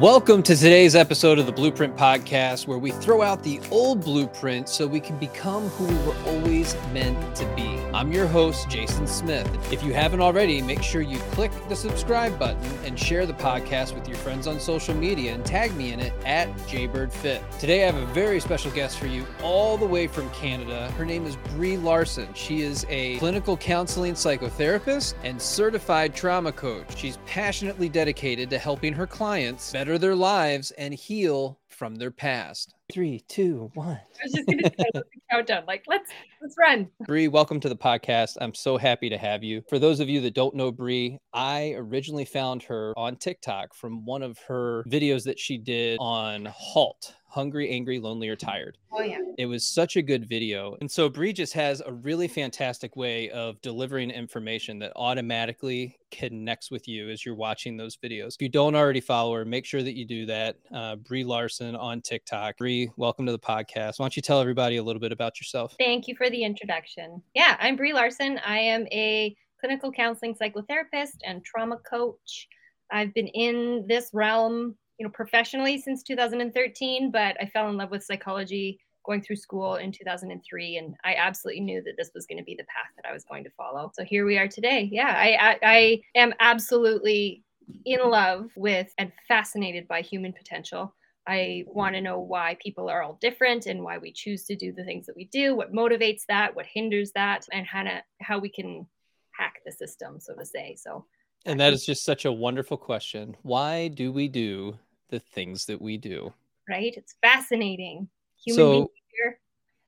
Welcome to today's episode of the Blueprint Podcast, where we throw out the old blueprint so we can become who we were always meant to be. I'm your host, Jason Smith. If you haven't already, make sure you click the subscribe button and share the podcast with your friends on social media and tag me in it at Jaybird Today, I have a very special guest for you, all the way from Canada. Her name is Bri Larson. She is a clinical counseling psychotherapist and certified trauma coach. She's passionately dedicated to helping her clients better their lives and heal from their past. Three, two, one. I was just gonna say countdown. Like, let's let's run. Bri, welcome to the podcast. I'm so happy to have you. For those of you that don't know Bri, I originally found her on TikTok from one of her videos that she did on Halt hungry, angry, lonely, or tired. Oh, yeah. It was such a good video. And so Bri just has a really fantastic way of delivering information that automatically connects with you as you're watching those videos. If you don't already follow her, make sure that you do that. Uh, Bri Larson on TikTok. Bri, welcome to the podcast. Why don't you tell everybody a little bit about yourself? Thank you for the introduction. Yeah, I'm Bri Larson. I am a clinical counseling psychotherapist and trauma coach. I've been in this realm you know, professionally since 2013, but I fell in love with psychology going through school in 2003 and i absolutely knew that this was going to be the path that i was going to follow. So here we are today. Yeah i i, I am absolutely in love with and fascinated by human potential. I want to know why people are all different and why we choose to do the things that we do what motivates that what hinders that and how to how we can hack the system so to say. So and that is just such a wonderful question. Why do we do the things that we do. Right? It's fascinating. Human so,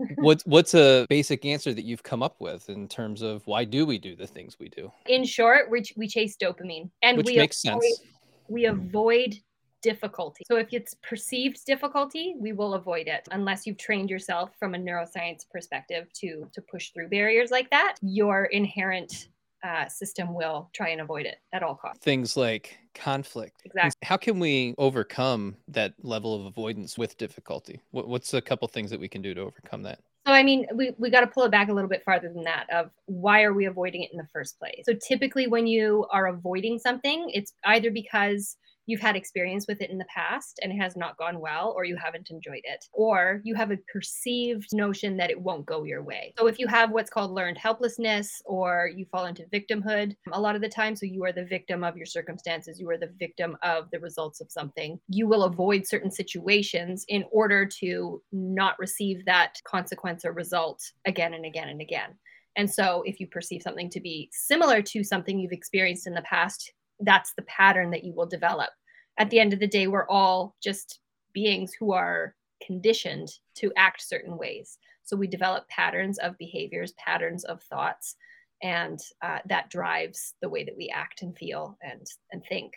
what's what's a basic answer that you've come up with in terms of why do we do the things we do? In short, we, we chase dopamine, and Which we makes avoid, sense. We avoid difficulty. So if it's perceived difficulty, we will avoid it unless you've trained yourself from a neuroscience perspective to to push through barriers like that. Your inherent uh, system will try and avoid it at all costs. Things like conflict. Exactly. How can we overcome that level of avoidance with difficulty? What, what's a couple things that we can do to overcome that? So, I mean, we, we got to pull it back a little bit farther than that of why are we avoiding it in the first place? So, typically, when you are avoiding something, it's either because you've had experience with it in the past and it has not gone well, or you haven't enjoyed it, or you have a perceived notion that it won't go your way. So if you have what's called learned helplessness, or you fall into victimhood a lot of the time, so you are the victim of your circumstances, you are the victim of the results of something, you will avoid certain situations in order to not receive that consequence or result again and again and again. And so, if you perceive something to be similar to something you've experienced in the past, that's the pattern that you will develop. At the end of the day, we're all just beings who are conditioned to act certain ways. So we develop patterns of behaviors, patterns of thoughts, and uh, that drives the way that we act and feel and and think.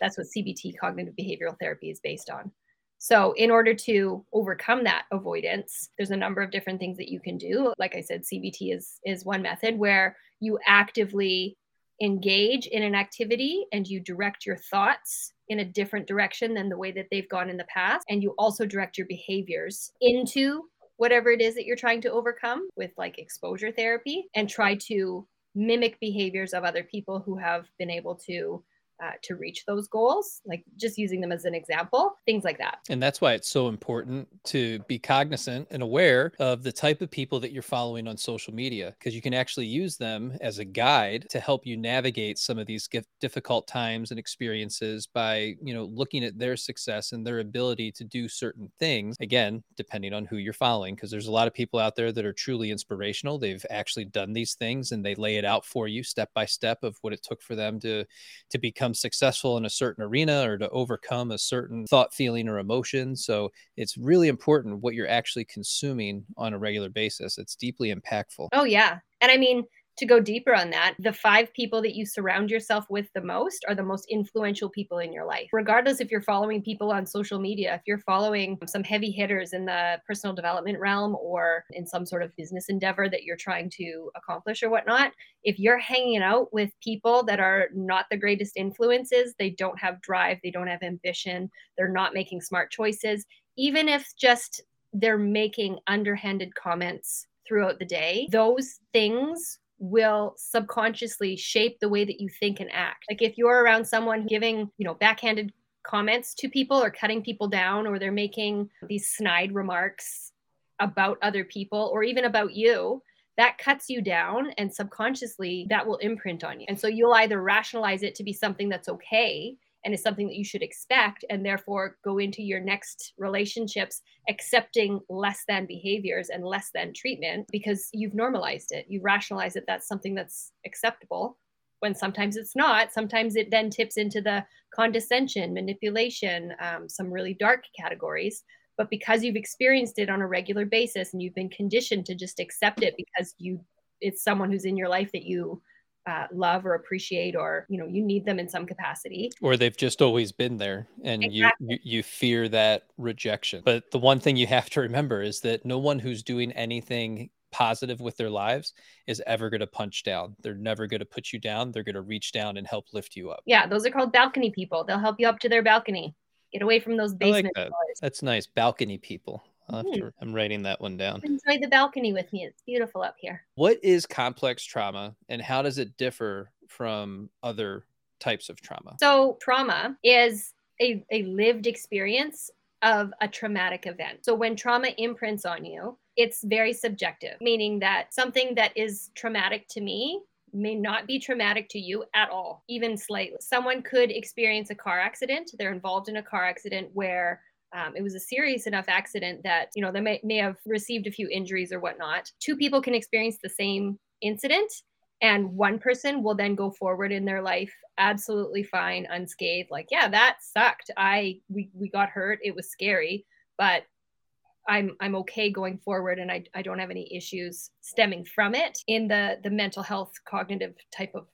That's what CBT, cognitive behavioral therapy, is based on. So, in order to overcome that avoidance, there's a number of different things that you can do. Like I said, CBT is is one method where you actively engage in an activity and you direct your thoughts in a different direction than the way that they've gone in the past. And you also direct your behaviors into whatever it is that you're trying to overcome with like exposure therapy and try to mimic behaviors of other people who have been able to uh, to reach those goals, like just using them as an example, things like that. And that's why it's so important to be cognizant and aware of the type of people that you're following on social media, because you can actually use them as a guide to help you navigate some of these difficult times and experiences by, you know, looking at their success and their ability to do certain things. Again, depending on who you're following, because there's a lot of people out there that are truly inspirational. They've actually done these things and they lay it out for you step by step of what it took for them to to become become successful in a certain arena or to overcome a certain thought, feeling, or emotion. So it's really important what you're actually consuming on a regular basis. It's deeply impactful. Oh, yeah. And I mean, to go deeper on that, the five people that you surround yourself with the most are the most influential people in your life. Regardless if you're following people on social media, if you're following some heavy hitters in the personal development realm or in some sort of business endeavor that you're trying to accomplish or whatnot, if you're hanging out with people that are not the greatest influences, they don't have drive, they don't have ambition, they're not making smart choices, even if just they're making underhanded comments throughout the day, those things will subconsciously shape the way that you think and act. Like if you're around someone giving, you know, backhanded comments to people or cutting people down or they're making these snide remarks about other people or even about you that cuts you down and subconsciously that will imprint on you and so you'll either rationalize it to be something that's okay and is something that you should expect and therefore go into your next relationships accepting less than behaviors and less than treatment because you've normalized it you rationalize it that's something that's acceptable when sometimes it's not. Sometimes it then tips into the condescension, manipulation, um, some really dark categories. But because you've experienced it on a regular basis and you've been conditioned to just accept it because you it's someone who's in your life that you uh, love or appreciate or you know you need them in some capacity or they've just always been there and exactly. you, you you fear that rejection but the one thing you have to remember is that no one who's doing anything positive with their lives is ever going to punch down. They're never going to put you down. They're going to reach down and help lift you up. Yeah, those are called balcony people. They'll help you up to their balcony. Get away from those basement like that. That's nice. Balcony people. Mm-hmm. I'm writing that one down. Enjoy the balcony with me. It's beautiful up here. What is complex trauma and how does it differ from other types of trauma? So, trauma is a, a lived experience of a traumatic event. So, when trauma imprints on you, it's very subjective, meaning that something that is traumatic to me may not be traumatic to you at all, even slightly. Someone could experience a car accident. They're involved in a car accident where um, it was a serious enough accident that you know they may, may have received a few injuries or whatnot. Two people can experience the same incident, and one person will then go forward in their life absolutely fine, unscathed. Like, yeah, that sucked. I we we got hurt. It was scary, but I'm I'm okay going forward and I, I don't have any issues stemming from it in the the mental health cognitive type of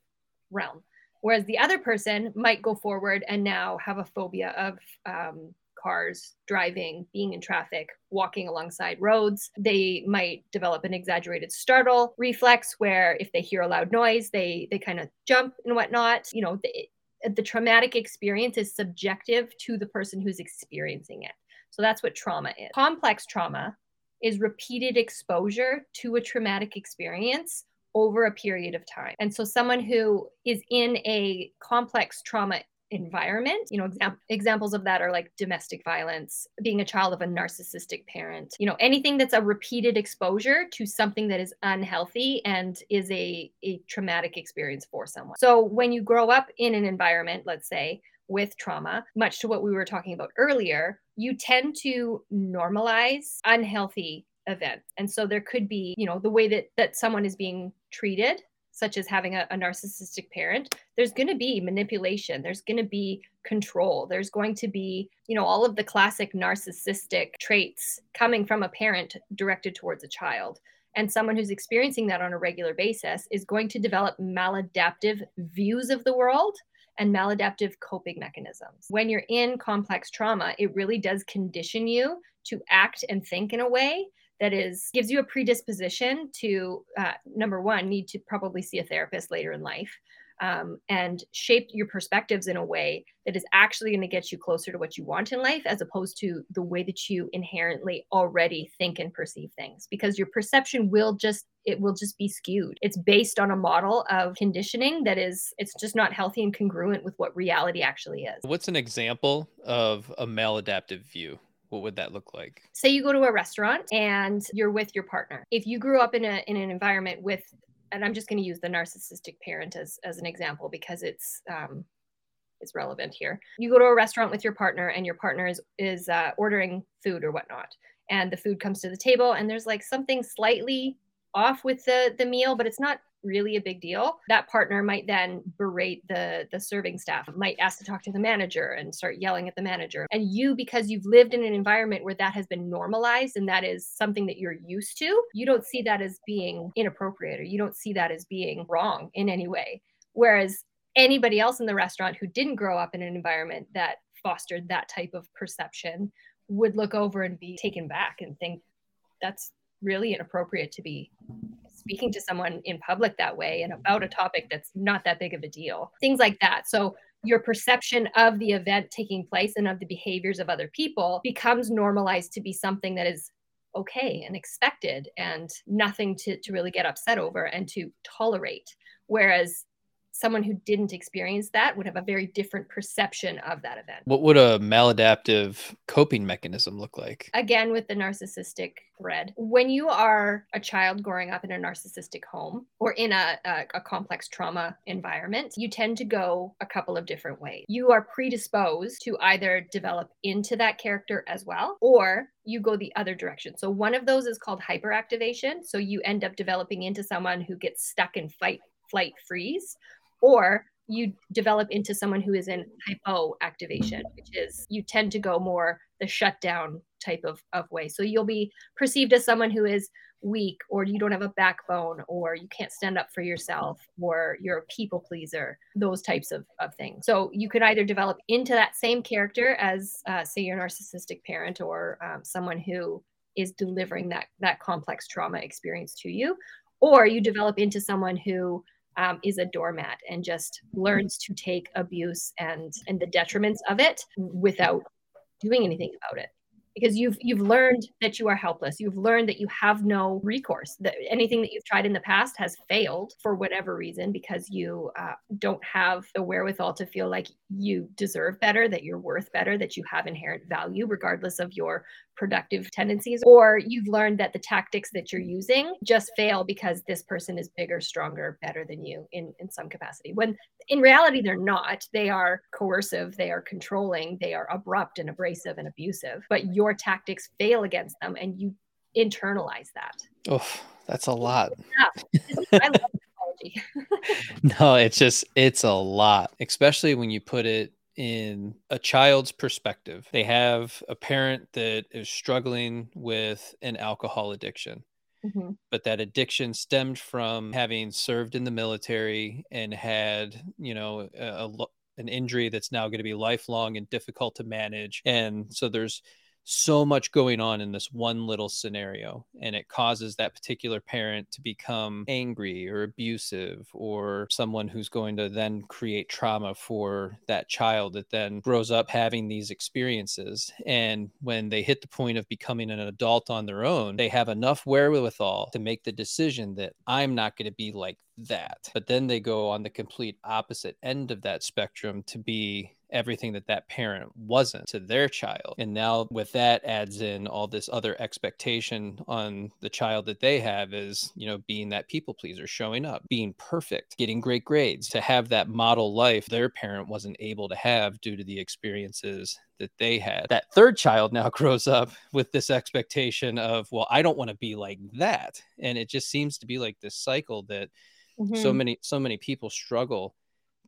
realm. Whereas the other person might go forward and now have a phobia of um, cars, driving, being in traffic, walking alongside roads. They might develop an exaggerated startle reflex where if they hear a loud noise, they they kind of jump and whatnot. You know, the, the traumatic experience is subjective to the person who's experiencing it. So that's what trauma is. Complex trauma is repeated exposure to a traumatic experience over a period of time. And so someone who is in a complex trauma environment, you know, exam- examples of that are like domestic violence, being a child of a narcissistic parent, you know, anything that's a repeated exposure to something that is unhealthy and is a, a traumatic experience for someone. So when you grow up in an environment, let's say, with trauma, much to what we were talking about earlier, you tend to normalize unhealthy events. And so there could be, you know, the way that that someone is being treated, such as having a, a narcissistic parent, there's going to be manipulation, there's going to be control, there's going to be, you know, all of the classic narcissistic traits coming from a parent directed towards a child. And someone who's experiencing that on a regular basis is going to develop maladaptive views of the world and maladaptive coping mechanisms. When you're in complex trauma, it really does condition you to act and think in a way that is gives you a predisposition to uh, number one need to probably see a therapist later in life um, and shape your perspectives in a way that is actually going to get you closer to what you want in life as opposed to the way that you inherently already think and perceive things because your perception will just it will just be skewed. It's based on a model of conditioning that is it's just not healthy and congruent with what reality actually is. What's an example of a maladaptive view what would that look like? Say you go to a restaurant and you're with your partner. If you grew up in a in an environment with and I'm just going to use the narcissistic parent as, as an example because it's um, it's relevant here. You go to a restaurant with your partner, and your partner is is uh, ordering food or whatnot, and the food comes to the table, and there's like something slightly off with the the meal, but it's not really a big deal. That partner might then berate the the serving staff might ask to talk to the manager and start yelling at the manager. And you because you've lived in an environment where that has been normalized and that is something that you're used to you don't see that as being inappropriate or you don't see that as being wrong in any way. Whereas anybody else in the restaurant who didn't grow up in an environment that fostered that type of perception would look over and be taken back and think that's really inappropriate to be speaking to someone in public that way and about a topic that's not that big of a deal. Things like that. So your perception of the event taking place and of the behaviors of other people becomes normalized to be something that is okay and expected and nothing to, to really get upset over and to tolerate. Whereas someone who didn't experience that would have a very different perception of that event. What would a maladaptive coping mechanism look like? Again, with the narcissistic thread, when you are a child growing up in a narcissistic home or in a, a, a complex trauma environment, you tend to go a couple of different ways. You are predisposed to either develop into that character as well, or you go the other direction. So one of those is called hyperactivation. So you end up developing into someone who gets stuck in fight, flight, freeze, or you develop into someone who is in hypoactivation, which is you tend to go more the shutdown type of, of way. So you'll be perceived as someone who is weak or you don't have a backbone or you can't stand up for yourself or you're a people pleaser those types of, of things so you could either develop into that same character as uh, say your narcissistic parent or um, someone who is delivering that that complex trauma experience to you or you develop into someone who um, is a doormat and just learns to take abuse and and the detriments of it without doing anything about it because you've you've learned that you are helpless. You've learned that you have no recourse that anything that you've tried in the past has failed for whatever reason because you uh, don't have the wherewithal to feel like you deserve better that you're worth better that you have inherent value regardless of your productive tendencies. Or you've learned that the tactics that you're using just fail because this person is bigger stronger better than you in in some capacity. When in reality they're not. They are coercive. They are controlling. They are abrupt and abrasive and abusive. But your tactics fail against them and you internalize that oh that's a lot yeah. no it's just it's a lot especially when you put it in a child's perspective. They have a parent that is struggling with an alcohol addiction. Mm-hmm. But that addiction stemmed from having served in the military and had, you know, a, a, an injury that's now going to be lifelong and difficult to manage. And so there's so much going on in this one little scenario and it causes that particular parent to become angry or abusive or someone who's going to then create trauma for that child that then grows up having these experiences. And when they hit the point of becoming an adult on their own they have enough wherewithal to make the decision that I'm not going to be like that. But then they go on the complete opposite end of that spectrum to be everything that that parent wasn't to their child. And now with that adds in all this other expectation on the child that they have is, you know, being that people pleaser, showing up, being perfect, getting great grades, to have that model life their parent wasn't able to have due to the experiences that they had. That third child now grows up with this expectation of, well, I don't want to be like that. And it just seems to be like this cycle that mm-hmm. so many so many people struggle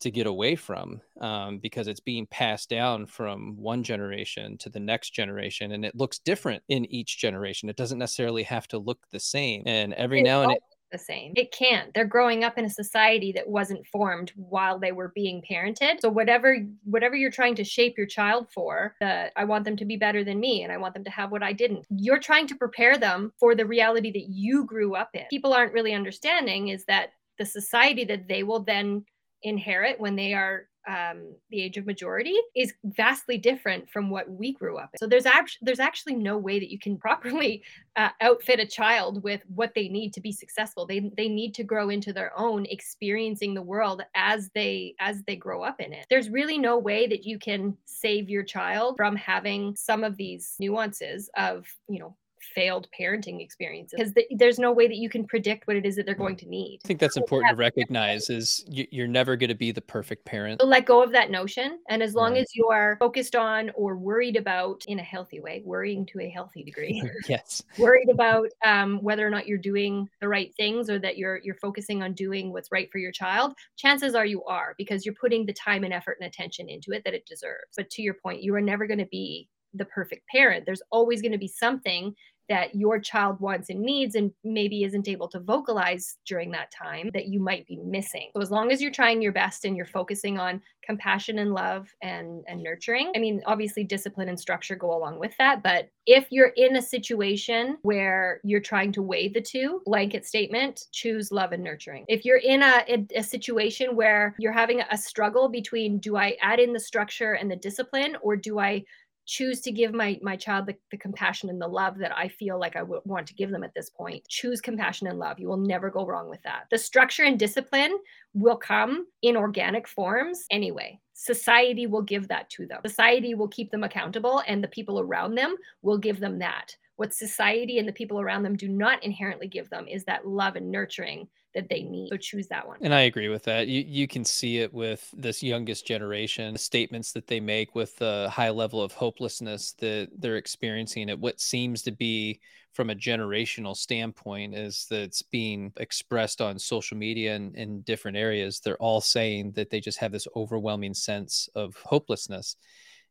to get away from um, because it's being passed down from one generation to the next generation and it looks different in each generation it doesn't necessarily have to look the same and every now and it the same. It can't. They're growing up in a society that wasn't formed while they were being parented. So whatever whatever you're trying to shape your child for, that I want them to be better than me and I want them to have what I didn't. You're trying to prepare them for the reality that you grew up in. People aren't really understanding is that the society that they will then inherit when they are um, the age of majority is vastly different from what we grew up in. So there's actually there's actually no way that you can properly uh, outfit a child with what they need to be successful. They they need to grow into their own, experiencing the world as they as they grow up in it. There's really no way that you can save your child from having some of these nuances of you know failed parenting experiences because th- there's no way that you can predict what it is that they're going to need. I think that's important to recognize is you, are never going to be the perfect parent. So let go of that notion. And as long right. as you are focused on or worried about in a healthy way, worrying to a healthy degree. yes. Worried about um, whether or not you're doing the right things or that you're you're focusing on doing what's right for your child, chances are you are because you're putting the time and effort and attention into it that it deserves. But to your point, you are never going to be the perfect parent. There's always going to be something that your child wants and needs and maybe isn't able to vocalize during that time that you might be missing. So as long as you're trying your best and you're focusing on compassion and love and and nurturing. I mean, obviously discipline and structure go along with that, but if you're in a situation where you're trying to weigh the two, blanket statement, choose love and nurturing. If you're in a, a, a situation where you're having a struggle between do I add in the structure and the discipline or do I choose to give my my child the, the compassion and the love that i feel like I would want to give them at this point choose compassion and love. You will never go wrong with that. The structure and discipline will come in organic forms anyway. Society will give that to them. Society will keep them accountable and the people around them will give them that what society and the people around them do not inherently give them is that love and nurturing that they need. So choose that one. And I agree with that. You you can see it with this youngest generation, the statements that they make with the high level of hopelessness that they're experiencing at what seems to be from a generational standpoint is that's being expressed on social media and in different areas. They're all saying that they just have this overwhelming sense of hopelessness.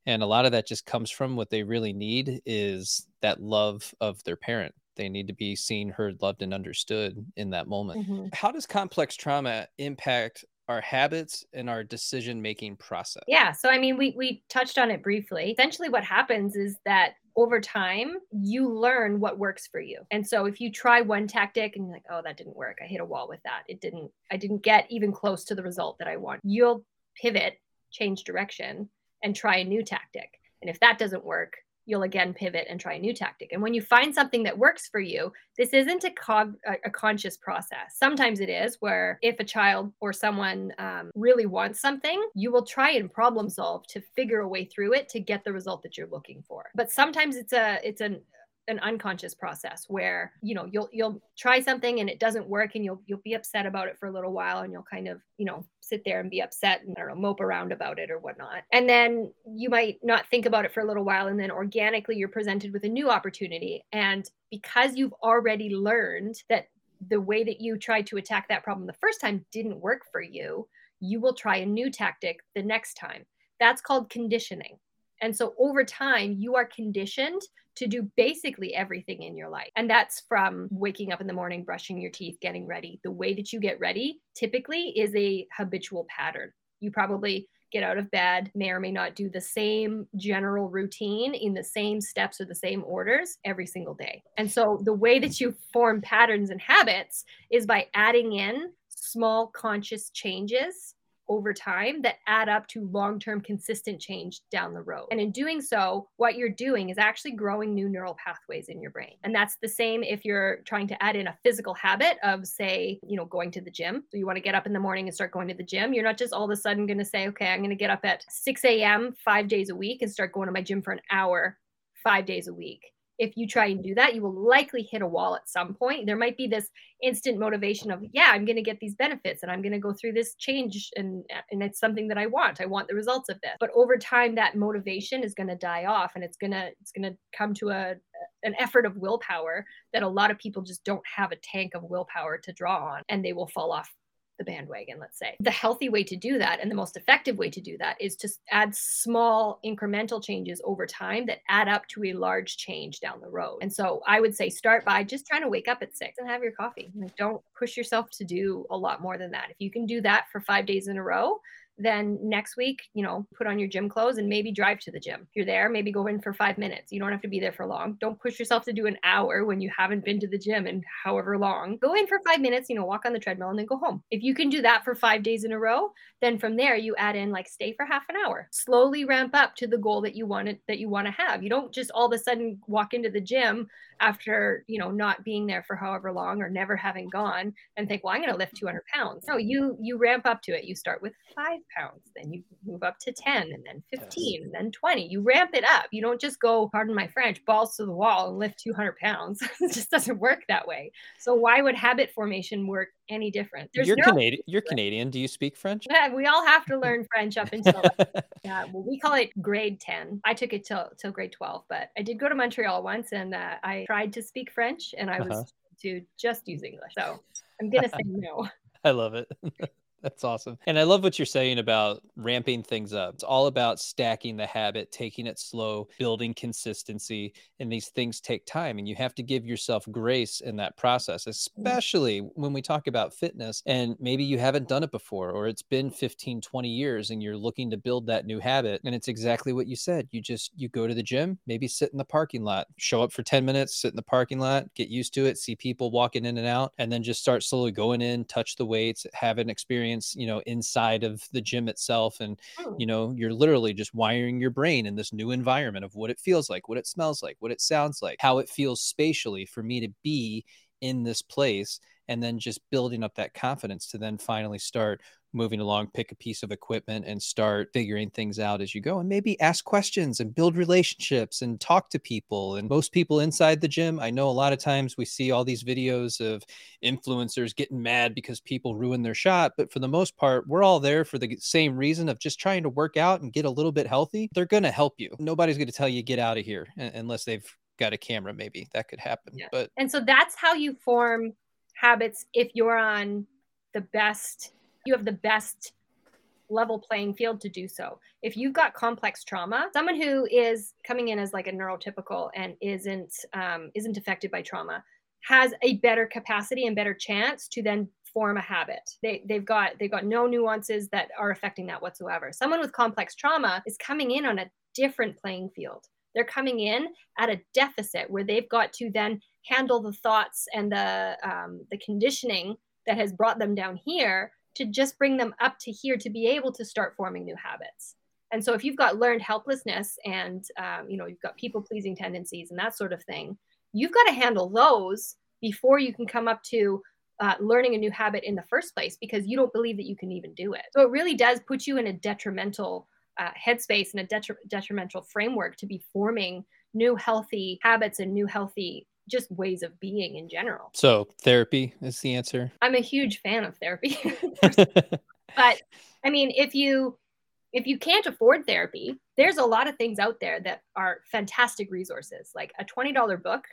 And a lot of that just comes from what they really need is that love of their parent they need to be seen, heard, loved, and understood in that moment. Mm-hmm. How does complex trauma impact our habits and our decision making process? Yeah. So, I mean, we, we touched on it briefly. Essentially, what happens is that over time, you learn what works for you. And so, if you try one tactic and you're like, oh, that didn't work, I hit a wall with that, it didn't, I didn't get even close to the result that I want, you'll pivot, change direction, and try a new tactic. And if that doesn't work, you'll again pivot and try a new tactic. And when you find something that works for you, this isn't a, cog- a conscious process. Sometimes it is, where if a child or someone um, really wants something, you will try and problem solve to figure a way through it to get the result that you're looking for. But sometimes it's a it's an an unconscious process where you know you'll you'll try something and it doesn't work and you'll you'll be upset about it for a little while and you'll kind of you know sit there and be upset and I don't know mope around about it or whatnot. And then you might not think about it for a little while and then organically you're presented with a new opportunity. And because you've already learned that the way that you tried to attack that problem the first time didn't work for you you will try a new tactic the next time. That's called conditioning and so over time, you are conditioned to do basically everything in your life. And that's from waking up in the morning, brushing your teeth, getting ready. The way that you get ready typically is a habitual pattern. You probably get out of bed, may or may not do the same general routine in the same steps or the same orders every single day. And so the way that you form patterns and habits is by adding in small conscious changes over time that add up to long term consistent change down the road. And in doing so, what you're doing is actually growing new neural pathways in your brain. And that's the same if you're trying to add in a physical habit of, say, you know, going to the gym. So you want to get up in the morning and start going to the gym. You're not just all of a sudden going to say, okay, I'm going to get up at 6 a.m. five days a week and start going to my gym for an hour five days a week if you try and do that, you will likely hit a wall at some point. There might be this instant motivation of, yeah, I'm going to get these benefits and I'm going to go through this change and and it's something that I want. I want the results of this. But over time that motivation is going to die off and it's going to it's going to come to a an effort of willpower that a lot of people just don't have a tank of willpower to draw on and they will fall off the bandwagon, let's say. The healthy way to do that and the most effective way to do that is to add small incremental changes over time that add up to a large change down the road. And so I would say start by just trying to wake up at six and have your coffee. Like don't push yourself to do a lot more than that. If you can do that for five days in a row, then next week, you know, put on your gym clothes and maybe drive to the gym. If you're there, maybe go in for five minutes. You don't have to be there for long. Don't push yourself to do an hour when you haven't been to the gym in however long. Go in for five minutes, you know, walk on the treadmill and then go home. If you can do that for five days in a row, then from there you add in like stay for half an hour. Slowly ramp up to the goal that you wanted that you want to have. You don't just all of a sudden walk into the gym after you know not being there for however long or never having gone and think well i'm going to lift 200 pounds no you you ramp up to it you start with five pounds then you move up to 10 and then 15 yes. and then 20 you ramp it up you don't just go pardon my french balls to the wall and lift 200 pounds it just doesn't work that way so why would habit formation work any different There's you're no canadian you're canadian do you speak french yeah, we all have to learn french up until yeah well we call it grade 10 i took it till till grade 12 but i did go to montreal once and uh, i tried to speak French and I was uh-huh. to just use English. So I'm going to say no. I love it. That's awesome. And I love what you're saying about ramping things up. It's all about stacking the habit, taking it slow, building consistency. And these things take time. And you have to give yourself grace in that process, mm. especially when we talk about fitness and maybe you haven't done it before, or it's been 15, 20 years and you're looking to build that new habit. And it's exactly what you said. You just, you go to the gym, maybe sit in the parking lot, show up for 10 minutes, sit in the parking lot, get used to it, see people walking in and out, and then just start slowly going in, touch the weights, have an experience experience, you know, inside of the gym itself. And, Hmm. you know, you're literally just wiring your brain in this new environment of what it feels like, what it smells like, what it sounds like, how it feels spatially for me to be in this place. And then just building up that confidence to then finally start moving along, pick a piece of equipment and start figuring things out as you go. And maybe ask questions and build relationships and talk to people. And most people inside the gym, I know a lot of times we see all these videos of influencers getting mad because people ruin their shot. But for the most part, we're all there for the same reason of just trying to work out and get a little bit healthy. They're going to help you. Nobody's going to tell you get out of here unless they've got a camera, maybe that could happen. Yeah. But And so that's how you form habits if you're on the best, you have the best level playing field to do so. If you've got complex trauma, someone who is coming in as like a neurotypical and isn't um, isn't affected by trauma has a better capacity and better chance to then form a habit. They they've got they've got no nuances that are affecting that whatsoever. Someone with complex trauma is coming in on a different playing field. They're coming in at a deficit where they've got to then handle the thoughts and the um, the conditioning that has brought them down here to just bring them up to here to be able to start forming new habits. And so if you've got learned helplessness and um, you know you've got people pleasing tendencies and that sort of thing, you've got to handle those before you can come up to uh, learning a new habit in the first place because you don't believe that you can even do it. So it really does put you in a detrimental uh, headspace and a detri- detrimental framework to be forming new healthy habits and new healthy just ways of being in general. so therapy is the answer. I'm a huge fan of therapy. but I mean, if you if you can't afford therapy, there's a lot of things out there that are fantastic resources. Like a $20 book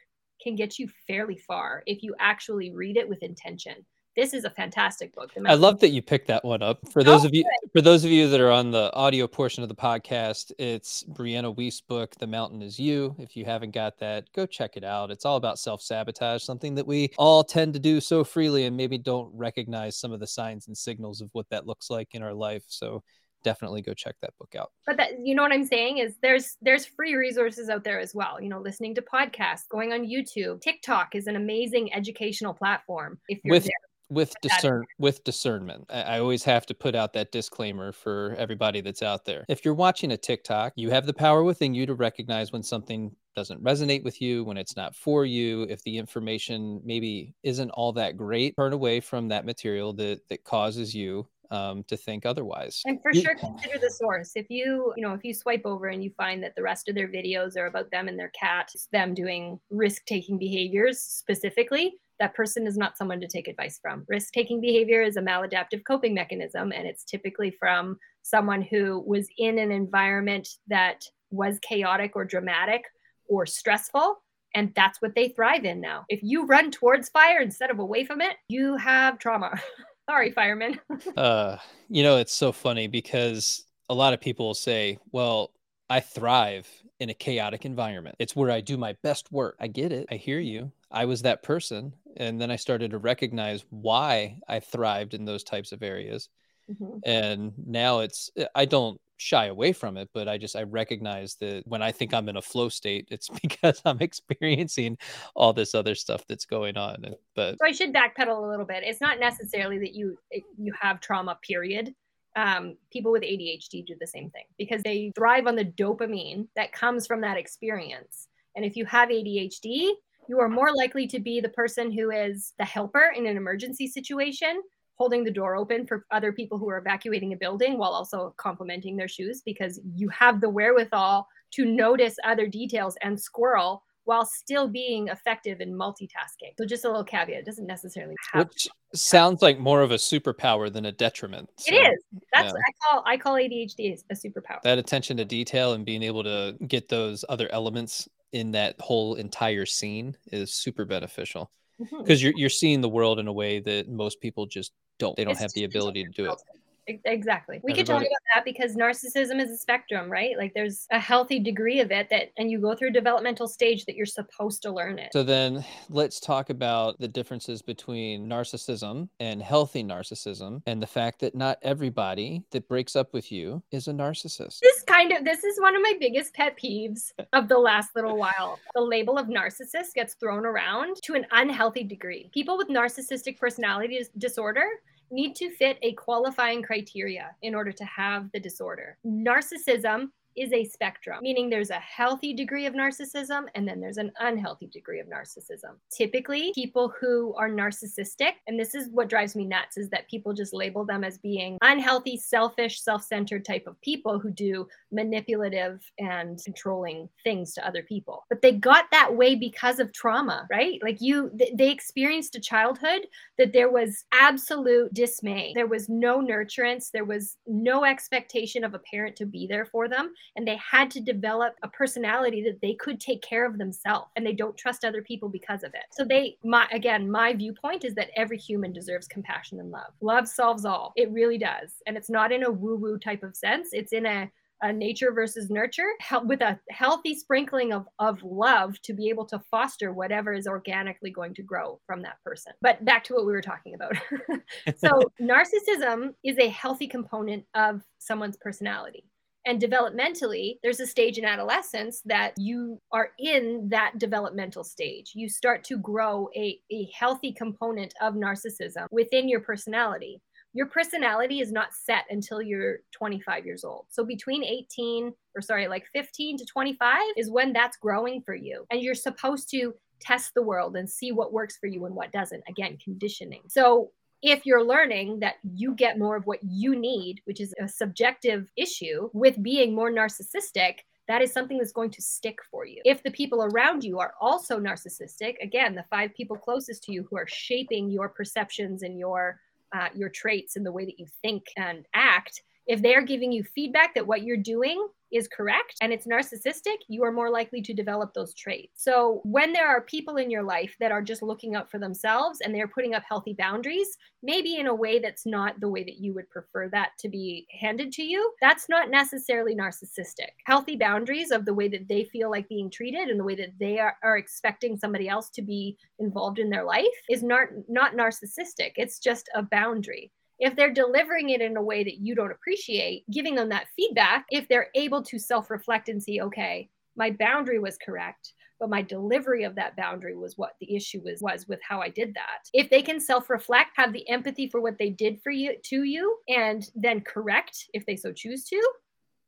can get you fairly far if you actually read it with intention. This is a fantastic book. I love that you picked that one up. For those Oh, of you for those of you that are on the audio portion of the podcast, it's Brianna Weiss' book, The Mountain is You. If you haven't got that, go check it out. It's all about self-sabotage, something that we all tend to do so freely and maybe don't recognize some of the signs and signals of what that looks like in our life. So definitely go check that book out. but that you know what i'm saying is there's there's free resources out there as well you know listening to podcasts going on youtube tiktok is an amazing educational platform if you're With there with discern with discernment I, always have to put out that disclaimer for everybody that's out there. If you're watching a tiktok you have the power within you to recognize when something doesn't resonate with you when it's not for you if the information maybe isn't all that great turn away from that material that that causes you um, to think otherwise. And for sure consider the source. If you you know if you swipe over and you find that the rest of their videos are about them and their cat them doing risk taking behaviors specifically that person is not someone to take advice from. Risk taking behavior is a maladaptive coping mechanism and it's typically from someone who was in an environment that was chaotic or dramatic or stressful and that's what they thrive in now. If you run towards fire instead of away from it you have trauma sorry fireman. uh you know it's so funny because a lot of people will say well i thrive in a chaotic environment. It's where i do my best work. I get it. I hear you. I was that person and then i started to recognize why i thrived in those types of areas. Mhm. and now it's i don't shy away from it but i just i recognize that when i think i'm in a flow state it's because i'm experiencing all this other stuff that's going on but so I should backpedal a little bit. It's not necessarily that you you have trauma. Period. Um, people with ADHD do the same thing because they thrive on the dopamine that comes from that experience. And if you have ADHD, you are more likely to be the person who is the helper in an emergency situation, holding the door open for other people who are evacuating a building while also complimenting their shoes because you have the wherewithal to notice other details and squirrel while still being effective in multitasking. So just a little caveat, it doesn't necessarily have which sounds like more of a superpower than a detriment it so- is. That's yeah. I call I call ADHD a superpower. that attention to detail and being able to get those other elements in that whole entire scene is super beneficial mm-hmm. because you're you're seeing the world in a way that most people just don't. They don't It's have the ability to do it. Ex- Exactly. We could talk about that because narcissism is a spectrum, right? Like there's a healthy degree of it that and you go through a developmental stage that you're supposed to learn it. So then let's talk about the differences between narcissism and healthy narcissism and the fact that not everybody that breaks up with you is a narcissist. this kind of this is one of my biggest pet peeves of the last little while the label of narcissist gets thrown around to an unhealthy degree people with narcissistic personality disorder need to fit a qualifying criteria in order to have the disorder. Narcissism is a spectrum, meaning there's a healthy degree of narcissism and then there's an unhealthy degree of narcissism. Typically, people who are narcissistic, and this is what drives me nuts, is that people just label them as being unhealthy, selfish, self centered type of people who do manipulative and controlling things to other people. But they got that way because of trauma, right? Like you, they experienced a childhood that there was absolute dismay. There was no nurturance. There was no expectation of a parent to be there for them and they had to develop a personality that they could take care of themselves and they don't trust other people because of it. So they my again, my viewpoint is that every human deserves compassion and love. Love solves all. It really does. And it's not in a woo-woo type of sense. It's in a a nature versus nurture with a healthy sprinkling of, of love to be able to foster whatever is organically going to grow from that person. But back to what we were talking about. so, narcissism is a healthy component of someone's personality. And developmentally, there's a stage in adolescence that you are in that developmental stage. You start to grow a, a healthy component of narcissism within your personality. Your personality is not set until you're 25 years old. So between 18 or sorry, like 15 to 25 is when that's growing for you. And you're supposed to test the world and see what works for you and what doesn't. Again, conditioning. So if you're learning that you get more of what you need, which is a subjective issue, with being more narcissistic, that is something that's going to stick for you. If the people around you are also narcissistic, again, the five people closest to you who are shaping your perceptions and your uh, your traits and the way that you think and act, if they're giving you feedback that what you're doing is correct and it's narcissistic, you are more likely to develop those traits. So, when there are people in your life that are just looking out for themselves and they're putting up healthy boundaries, maybe in a way that's not the way that you would prefer that to be handed to you, that's not necessarily narcissistic. Healthy boundaries of the way that they feel like being treated and the way that they are, are expecting somebody else to be involved in their life is not, not narcissistic. It's just a boundary if they're delivering it in a way that you don't appreciate, giving them that feedback, if they're able to self reflect and see, okay, my boundary was correct but my delivery of that boundary was what the issue was was with how I did that. If they can self-reflect, have the empathy for what they did for you to you and then correct if they so choose to,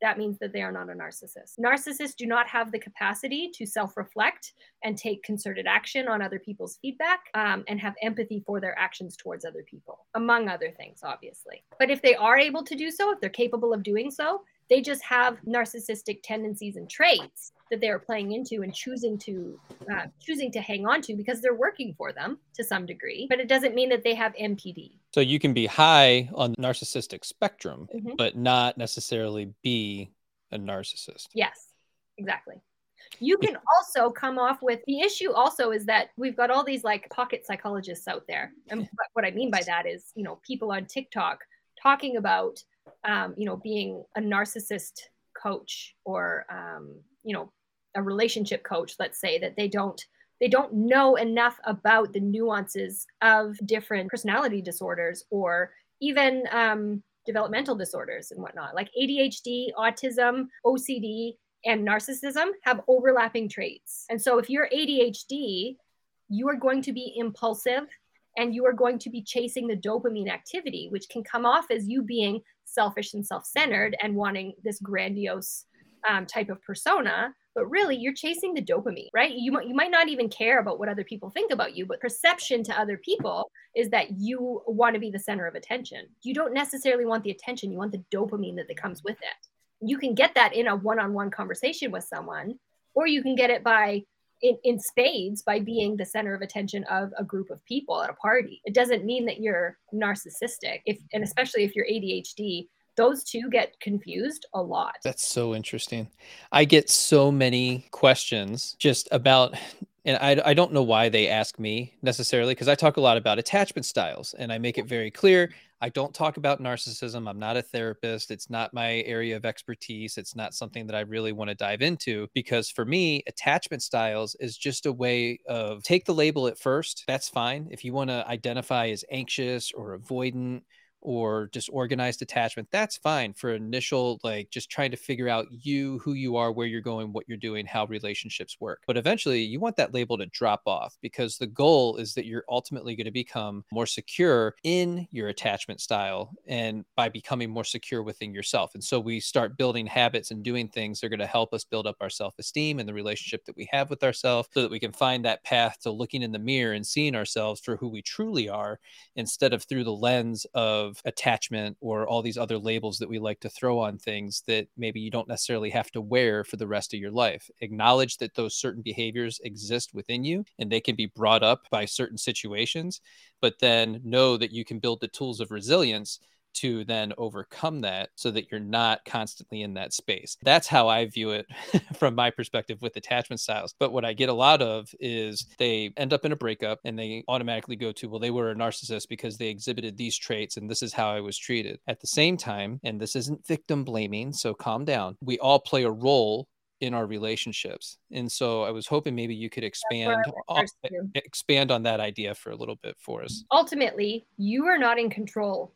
that means that they are not a narcissist. Narcissists do not have the capacity to self reflect and take concerted action on other people's feedback um, and have empathy for their actions towards other people, among other things, obviously. But if they are able to do so, if they're capable of doing so, they just have narcissistic tendencies and traits that they are playing into and choosing to uh, choosing to hang on to because they're working for them to some degree but it doesn't mean that they have npd so you can be high on the narcissistic spectrum mm-hmm. but not necessarily be a narcissist. Yes exactly. You can also come off with the issue also is that we've got all these like pocket psychologists out there. And what i mean by that is you know people on tiktok talking about um, you know being a narcissist coach or um, you know a relationship coach let's say that they don't they don't know enough about the nuances of different personality disorders or even um, developmental disorders and whatnot. Like adhd autism ocd and narcissism have overlapping traits. And so if you're adhd you are going to be impulsive and you are going to be chasing the dopamine activity which can come off as you being selfish and self-centered and wanting this grandiose um, type of persona but really you're chasing the dopamine right? You might you might not even care about what other people think about you but perception to other people is that you want to be the center of attention. You don't necessarily want the attention you want the dopamine that, that comes with it. You can get that in a one-on-one conversation with someone or you can get it by in, in spades by being the center of attention of a group of people at a party it doesn't mean that you're narcissistic if and especially if you're adhd those two get confused a lot. That's so interesting. I get so many questions just about and I, I don't know why they ask me necessarily because I talk a lot about attachment styles and I make it very clear I don't talk about narcissism. I'm not a therapist. It's not my area of expertise. It's not something that I really want to dive into because for me, attachment styles is just a way of take the label at first. That's fine. If you want to identify as anxious or avoidant or disorganized attachment, that's fine for initial, like just trying to figure out you, who you are, where you're going, what you're doing, how relationships work. But eventually, you want that label to drop off because the goal is that you're ultimately going to become more secure in your attachment style and by becoming more secure within yourself. And so we start building habits and doing things that are going to help us build up our self esteem and the relationship that we have with ourselves so that we can find that path to looking in the mirror and seeing ourselves for who we truly are instead of through the lens of attachment or all these other labels that we like to throw on things that maybe you don't necessarily have to wear for the rest of your life. Acknowledge that those certain behaviors exist within you and they can be brought up by certain situations, but then know that you can build the tools of resilience to then overcome that so that you're not constantly in that space. That's how I view it from my perspective with attachment styles. But what I get a lot of is they end up in a breakup and they automatically go to, well, they were a narcissist because they exhibited these traits and this is how I was treated. At the same time, and this isn't victim blaming, so calm down, we all play a role in our relationships. And so I was hoping maybe you could expand on, expand on that idea for a little bit for us. Ultimately, you are not in control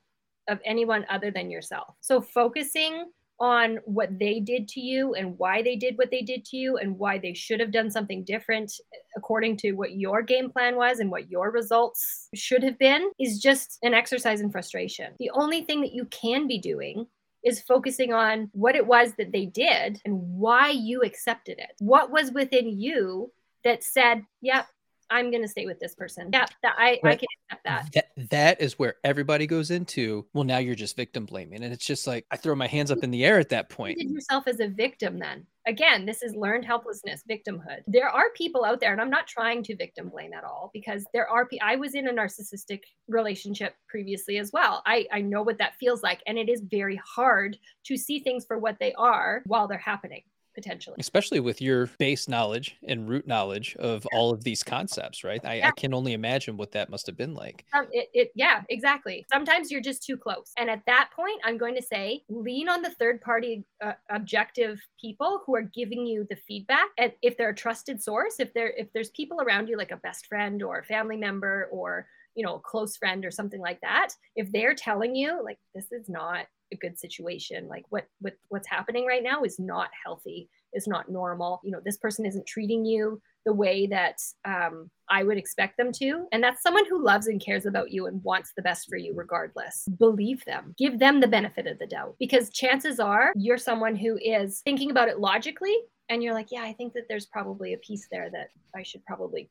of anyone other than yourself. So focusing on what they did to you and why they did what they did to you and why they should have done something different according to what your game plan was and what your results should have been is just an exercise in frustration. The only thing that you can be doing is focusing on what it was that they did and why you accepted it. What was within you that said, yep, I'm going to stay with this person. Yeah, that I, I can accept that. that. That is where everybody goes into, well, now you're just victim blaming. And it's just like, I throw my hands up in the air at that point. You yourself as a victim then. Again, this is learned helplessness, victimhood. There are people out there, and I'm not trying to victim blame at all because there are, I was in a narcissistic relationship previously as well. I, I know what that feels like. And it is very hard to see things for what they are while they're happening potentially. Especially with your base knowledge and root knowledge of yeah. all of these concepts, right? I, yeah. I, can only imagine what that must have been like. Um, it, it, yeah, exactly. Sometimes you're just too close. And at that point, I'm going to say lean on the third party uh, objective people who are giving you the feedback. And if they're a trusted source, if there if there's people around you like a best friend or a family member or you know a close friend or something like that if they're telling you like this is not a good situation. Like what what what's happening right now is not healthy is not normal. You know this person isn't treating you the way that um, i would expect them to. And that's someone who loves and cares about you and wants the best for you regardless. Believe them. Give them the benefit of the doubt. Because chances are you're someone who is thinking about it logically and you're like yeah i think that there's probably a piece there that i should probably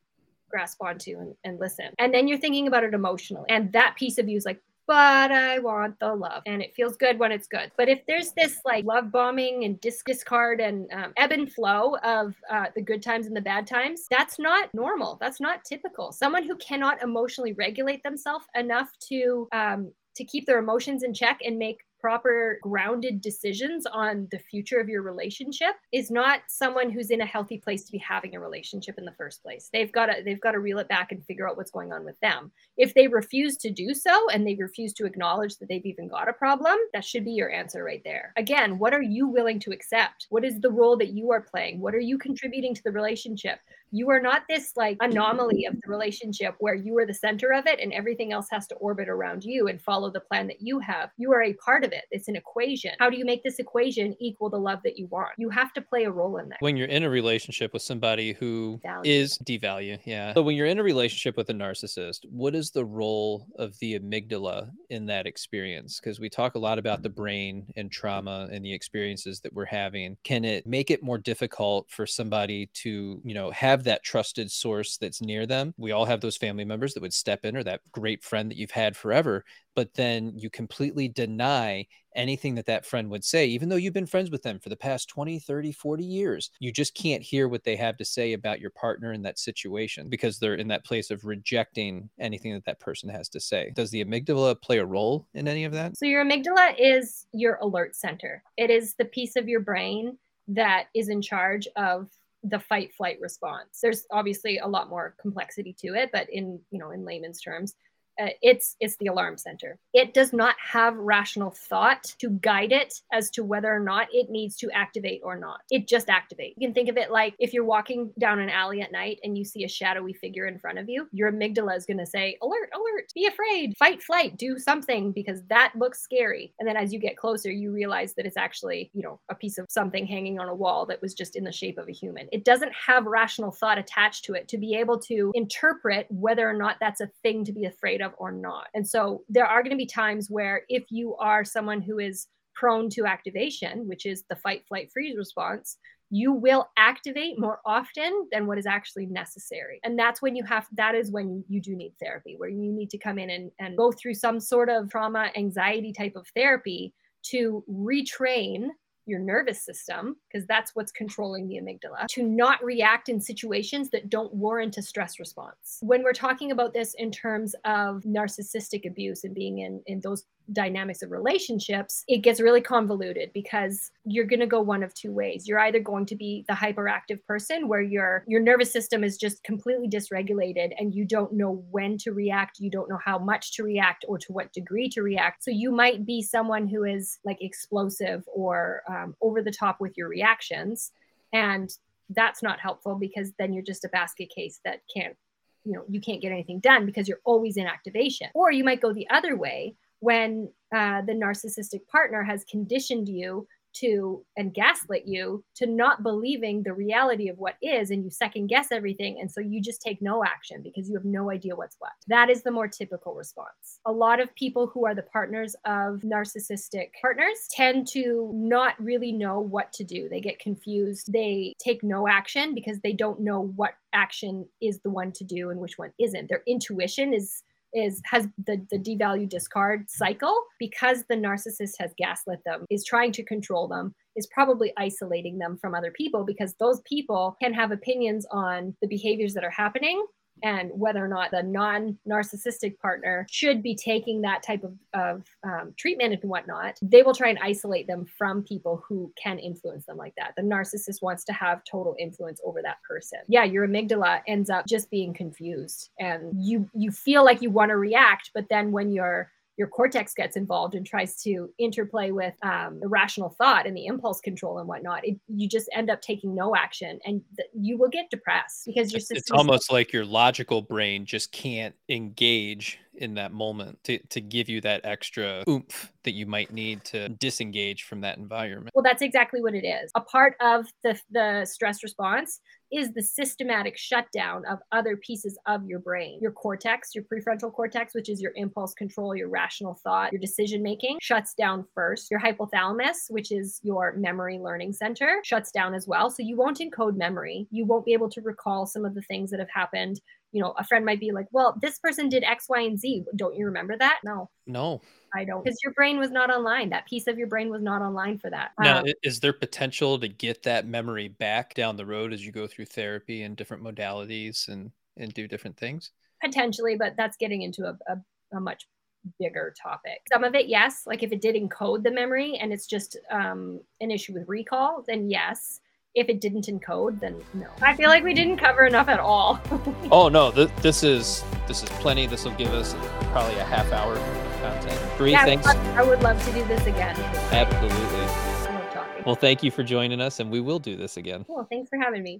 grasp onto and, and listen. And then you're thinking about it emotionally. And that piece of you is like but I want the love. And it feels good when it's good. But if there's this like love bombing and dis- discard and um, ebb and flow of uh, the good times and the bad times, that's not normal. That's not typical. Someone who cannot emotionally regulate themselves enough to um, to keep their emotions in check and make proper grounded decisions on the future of your relationship is not someone who's in a healthy place to be having a relationship in the first place. They've got to they've got to reel it back and figure out what's going on with them. If they refuse to do so and they refuse to acknowledge that they've even got a problem, that should be your answer right there. Again, what are you willing to accept? What is the role that you are playing? What are you contributing to the relationship? You are not this like anomaly of the relationship where you are the center of it and everything else has to orbit around you and follow the plan that you have. You are a part of it. It's an equation. How do you make this equation equal the love that you want? You have to play a role in that. When you're in a relationship with somebody who Value. is devalue, yeah. So when you're in a relationship with a narcissist, what is the role of the amygdala in that experience? Because we talk a lot about the brain and trauma and the experiences that we're having. Can it make it more difficult for somebody to, you know, have have that trusted source that's near them. We all have those family members that would step in or that great friend that you've had forever, but then you completely deny anything that that friend would say, even though you've been friends with them for the past 20, 30, 40 years. You just can't hear what they have to say about your partner in that situation because they're in that place of rejecting anything that that person has to say. Does the amygdala play a role in any of that? So, your amygdala is your alert center, it is the piece of your brain that is in charge of the fight flight response. There's obviously a lot more complexity to it but in you know in layman's terms uh, it's it's the alarm center. It does not have rational thought to guide it as to whether or not it needs to activate or not. It just activates. You can think of it like if you're walking down an alley at night and you see a shadowy figure in front of you your amygdala is going to say alert alert be afraid fight flight do something because that looks scary. And then as you get closer you realize that it's actually you know a piece of something hanging on a wall that was just in the shape of a human. It doesn't have rational thought attached to it to be able to interpret whether or not that's a thing to be afraid of or not. And so there are going to be times where if you are someone who is prone to activation, which is the fight, flight, freeze response, you will activate more often than what is actually necessary. And that's when you have, that is when you do need therapy, where you need to come in and, and go through some sort of trauma, anxiety type of therapy to retrain your nervous system, because that's what's controlling the amygdala, to not react in situations that don't warrant a stress response. When we're talking about this in terms of narcissistic abuse and being in, in those dynamics of relationships, it gets really convoluted because you're going to go one of two ways. You're either going to be the hyperactive person where your your nervous system is just completely dysregulated and you don't know when to react, you don't know how much to react or to what degree to react. So you might be someone who is like explosive or um, over the top with your reactions and that's not helpful because then you're just a basket case that can't you know you can't get anything done because you're always in activation or you might go the other way when uh, the narcissistic partner has conditioned you to and gaslit you to not believing the reality of what is and you second guess everything and so you just take no action because you have no idea what's what. That is the more typical response. A lot of people who are the partners of narcissistic partners tend to not really know what to do. They get confused. They take no action because they don't know what action is the one to do and which one isn't. Their intuition is is has the the devalue discard cycle because the narcissist has gaslit them is trying to control them is probably isolating them from other people because those people can have opinions on the behaviors that are happening and whether or not the non narcissistic partner should be taking that type of, of um, treatment and whatnot, they will try and isolate them from people who can influence them like that. The narcissist wants to have total influence over that person. Yeah, your amygdala ends up just being confused and you you feel like you want to react, but then when you're your cortex gets involved and tries to interplay with um, the rational thought and the impulse control and whatnot, it, you just end up taking no action and th- you will get depressed because your system. It's almost like your logical brain just can't engage in that moment to, to give you that extra oomph that you might need to disengage from that environment. Well, that's exactly what it is. A part of the, the stress response is the systematic shutdown of other pieces of your brain. Your cortex, your prefrontal cortex, which is your impulse control, your rational thought, your decision making, shuts down first. Your hypothalamus, which is your memory learning center, shuts down as well. So you won't encode memory. You won't be able to recall some of the things that have happened you know, a friend might be like, well, this person did X, Y, and Z. Don't you remember that? No. No. I don't. Because your brain was not online. That piece of your brain was not online for that. Now, um, is there potential to get that memory back down the road as you go through therapy and different modalities and, and do different things? Potentially, but that's getting into a, a, a much bigger topic. Some of it, yes. Like if it did encode the memory and it's just um, an issue with recall, then yes if it didn't encode, then no. I feel like we didn't cover enough at all. oh no, th- this is this is plenty. This will give us probably a half hour of content. Three yeah, thanks. I would love to do this again. Absolutely. Well, thank you for joining us, and we will do this again. Well, thanks for having me.